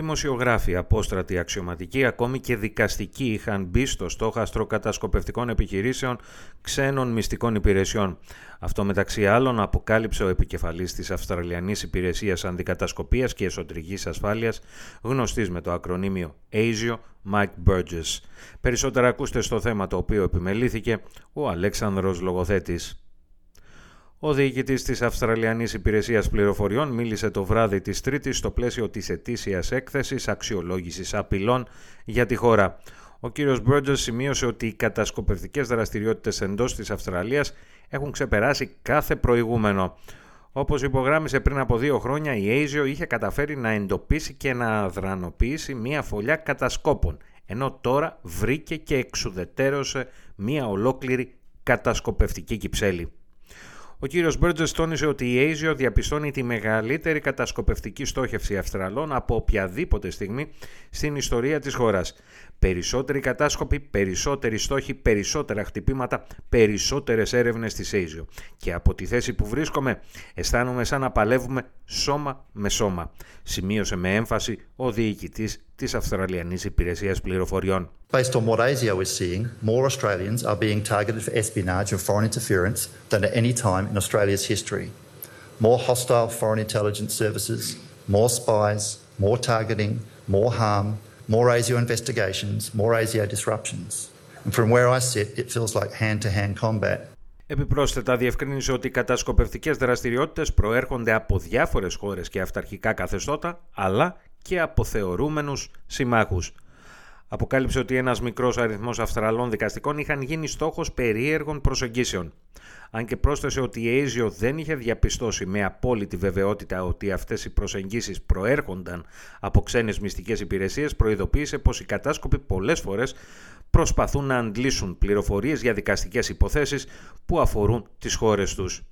Δημοσιογράφοι, απόστρατοι, αξιωματικοί, ακόμη και δικαστικοί είχαν μπει στο στόχαστρο κατασκοπευτικών επιχειρήσεων ξένων μυστικών υπηρεσιών. Αυτό μεταξύ άλλων αποκάλυψε ο επικεφαλής της Αυστραλιανής Υπηρεσίας Αντικατασκοπίας και Εσωτερικής Ασφάλειας, γνωστής με το ακρονίμιο ASIO, Mike Burgess. Περισσότερα ακούστε στο θέμα το οποίο επιμελήθηκε ο Αλέξανδρος Λογοθέτης. Ο διοικητής της Αυστραλιανής Υπηρεσίας Πληροφοριών μίλησε το βράδυ της Τρίτης στο πλαίσιο της ετήσιας έκθεσης αξιολόγησης απειλών για τη χώρα. Ο κύριος Μπρότζερς σημείωσε ότι οι κατασκοπευτικές δραστηριότητες εντός της Αυστραλίας έχουν ξεπεράσει κάθε προηγούμενο. Όπως υπογράμμισε πριν από δύο χρόνια, η Asia είχε καταφέρει να εντοπίσει και να δρανοποιήσει μία φωλιά κατασκόπων, ενώ τώρα βρήκε και εξουδετέρωσε μία ολόκληρη κατασκοπευτική κυψέλη. Ο κύριος Μπέρτζες τόνισε ότι η Asia διαπιστώνει τη μεγαλύτερη κατασκοπευτική στόχευση Αυστραλών από οποιαδήποτε στιγμή στην ιστορία της χώρας. Περισσότεροι κατάσκοποι, περισσότεροι στόχοι, περισσότερα χτυπήματα, περισσότερες έρευνες της Asia. Και από τη θέση που βρίσκομαι αισθάνομαι σαν να παλεύουμε σώμα με σώμα, σημείωσε με έμφαση ο διοικητής της Αυστραλιανής Υπηρεσίας Πληροφοριών. Based on what ASIO is seeing, more Australians are being targeted for espionage and foreign interference than at any time in Australia's history. More hostile foreign intelligence services, more spies, more targeting, more harm, more ASIO investigations, more ASIO disruptions. And from where I sit, it feels like hand-to-hand combat. Επιπρόσθετα, διευκρίνησε ότι οι κατασκοπευτικές δραστηριότητες προέρχονται από διάφορες χώρες και αυταρχικά καθεστώτα, αλλά και από θεωρούμενους συμμάχους. Αποκάλυψε ότι ένας μικρός αριθμός Αυστραλών δικαστικών είχαν γίνει στόχος περίεργων προσεγγίσεων. Αν και πρόσθεσε ότι η Asia δεν είχε διαπιστώσει με απόλυτη βεβαιότητα ότι αυτές οι προσεγγίσεις προέρχονταν από ξένες μυστικές υπηρεσίες, προειδοποίησε πως οι κατάσκοποι πολλές φορές προσπαθούν να αντλήσουν πληροφορίες για δικαστικές υποθέσεις που αφορούν τις χώρες τους.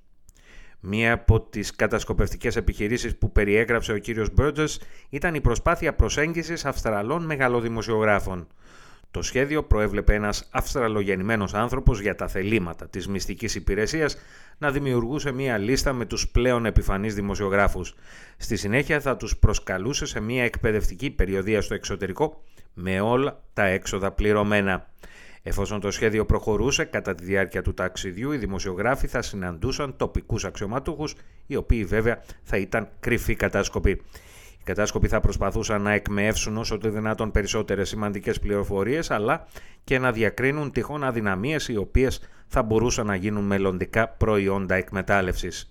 Μία από τις κατασκοπευτικές επιχειρήσεις που περιέγραψε ο κύριος Μπέρτζες ήταν η προσπάθεια προσέγγισης Αυστραλών μεγαλοδημοσιογράφων. Το σχέδιο προέβλεπε ένας αυστραλογεννημένος άνθρωπος για τα θελήματα της μυστικής υπηρεσίας να δημιουργούσε μία λίστα με τους πλέον επιφανείς δημοσιογράφους. Στη συνέχεια θα τους προσκαλούσε σε μία εκπαιδευτική περιοδία στο εξωτερικό με όλα τα έξοδα πληρωμένα. Εφόσον το σχέδιο προχωρούσε, κατά τη διάρκεια του ταξιδιού οι δημοσιογράφοι θα συναντούσαν τοπικούς αξιωματούχους, οι οποίοι βέβαια θα ήταν κρυφοί κατάσκοποι. Οι κατάσκοποι θα προσπαθούσαν να εκμεύσουν όσο το δυνατόν περισσότερες σημαντικές πληροφορίες, αλλά και να διακρίνουν τυχόν αδυναμίες οι οποίες θα μπορούσαν να γίνουν μελλοντικά προϊόντα εκμετάλλευσης.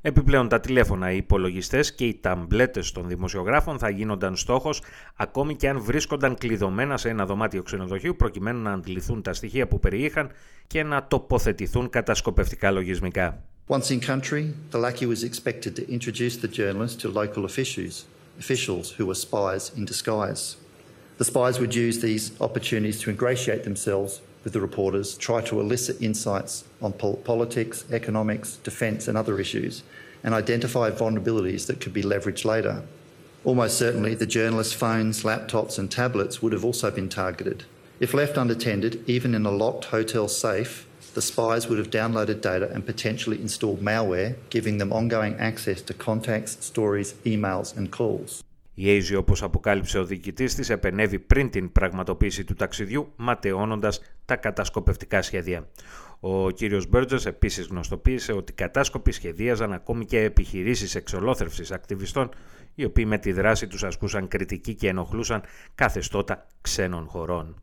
Επιπλέον τα τηλέφωνα, οι υπολογιστές και οι ταμπλέτες των δημοσιογράφων θα γίνονταν στόχος ακόμη και αν βρίσκονταν κλειδωμένα σε ένα δωμάτιο ξενοδοχείου προκειμένου να αντληθούν τα στοιχεία που περιείχαν και να τοποθετηθούν κατασκοπευτικά λογισμικά. Once in country, the Lackey was expected to introduce the journalists to local officials, officials who were spies in disguise. The spies would use these opportunities to ingratiate themselves with the reporters, try to elicit insights on politics, economics, defence, and other issues, and identify vulnerabilities that could be leveraged later. Almost certainly, the journalists' phones, laptops, and tablets would have also been targeted. If left unattended, even in a locked hotel safe, the spies would have downloaded data and potentially installed malware, giving them ongoing access to contacts, stories, emails, and calls. Η Asia, όπως αποκάλυψε ο διοικητής της, επενεύει πριν την πραγματοποίηση του ταξιδιού, ματαιώνοντας τα κατασκοπευτικά σχέδια. Ο κύριος Μπέρτζες επίσης γνωστοποίησε ότι οι κατάσκοποι σχεδίαζαν ακόμη και επιχειρήσεις εξολόθρευσης ακτιβιστών, οι οποίοι με τη δράση τους ασκούσαν κριτική και ενοχλούσαν καθεστώτα ξένων χωρών.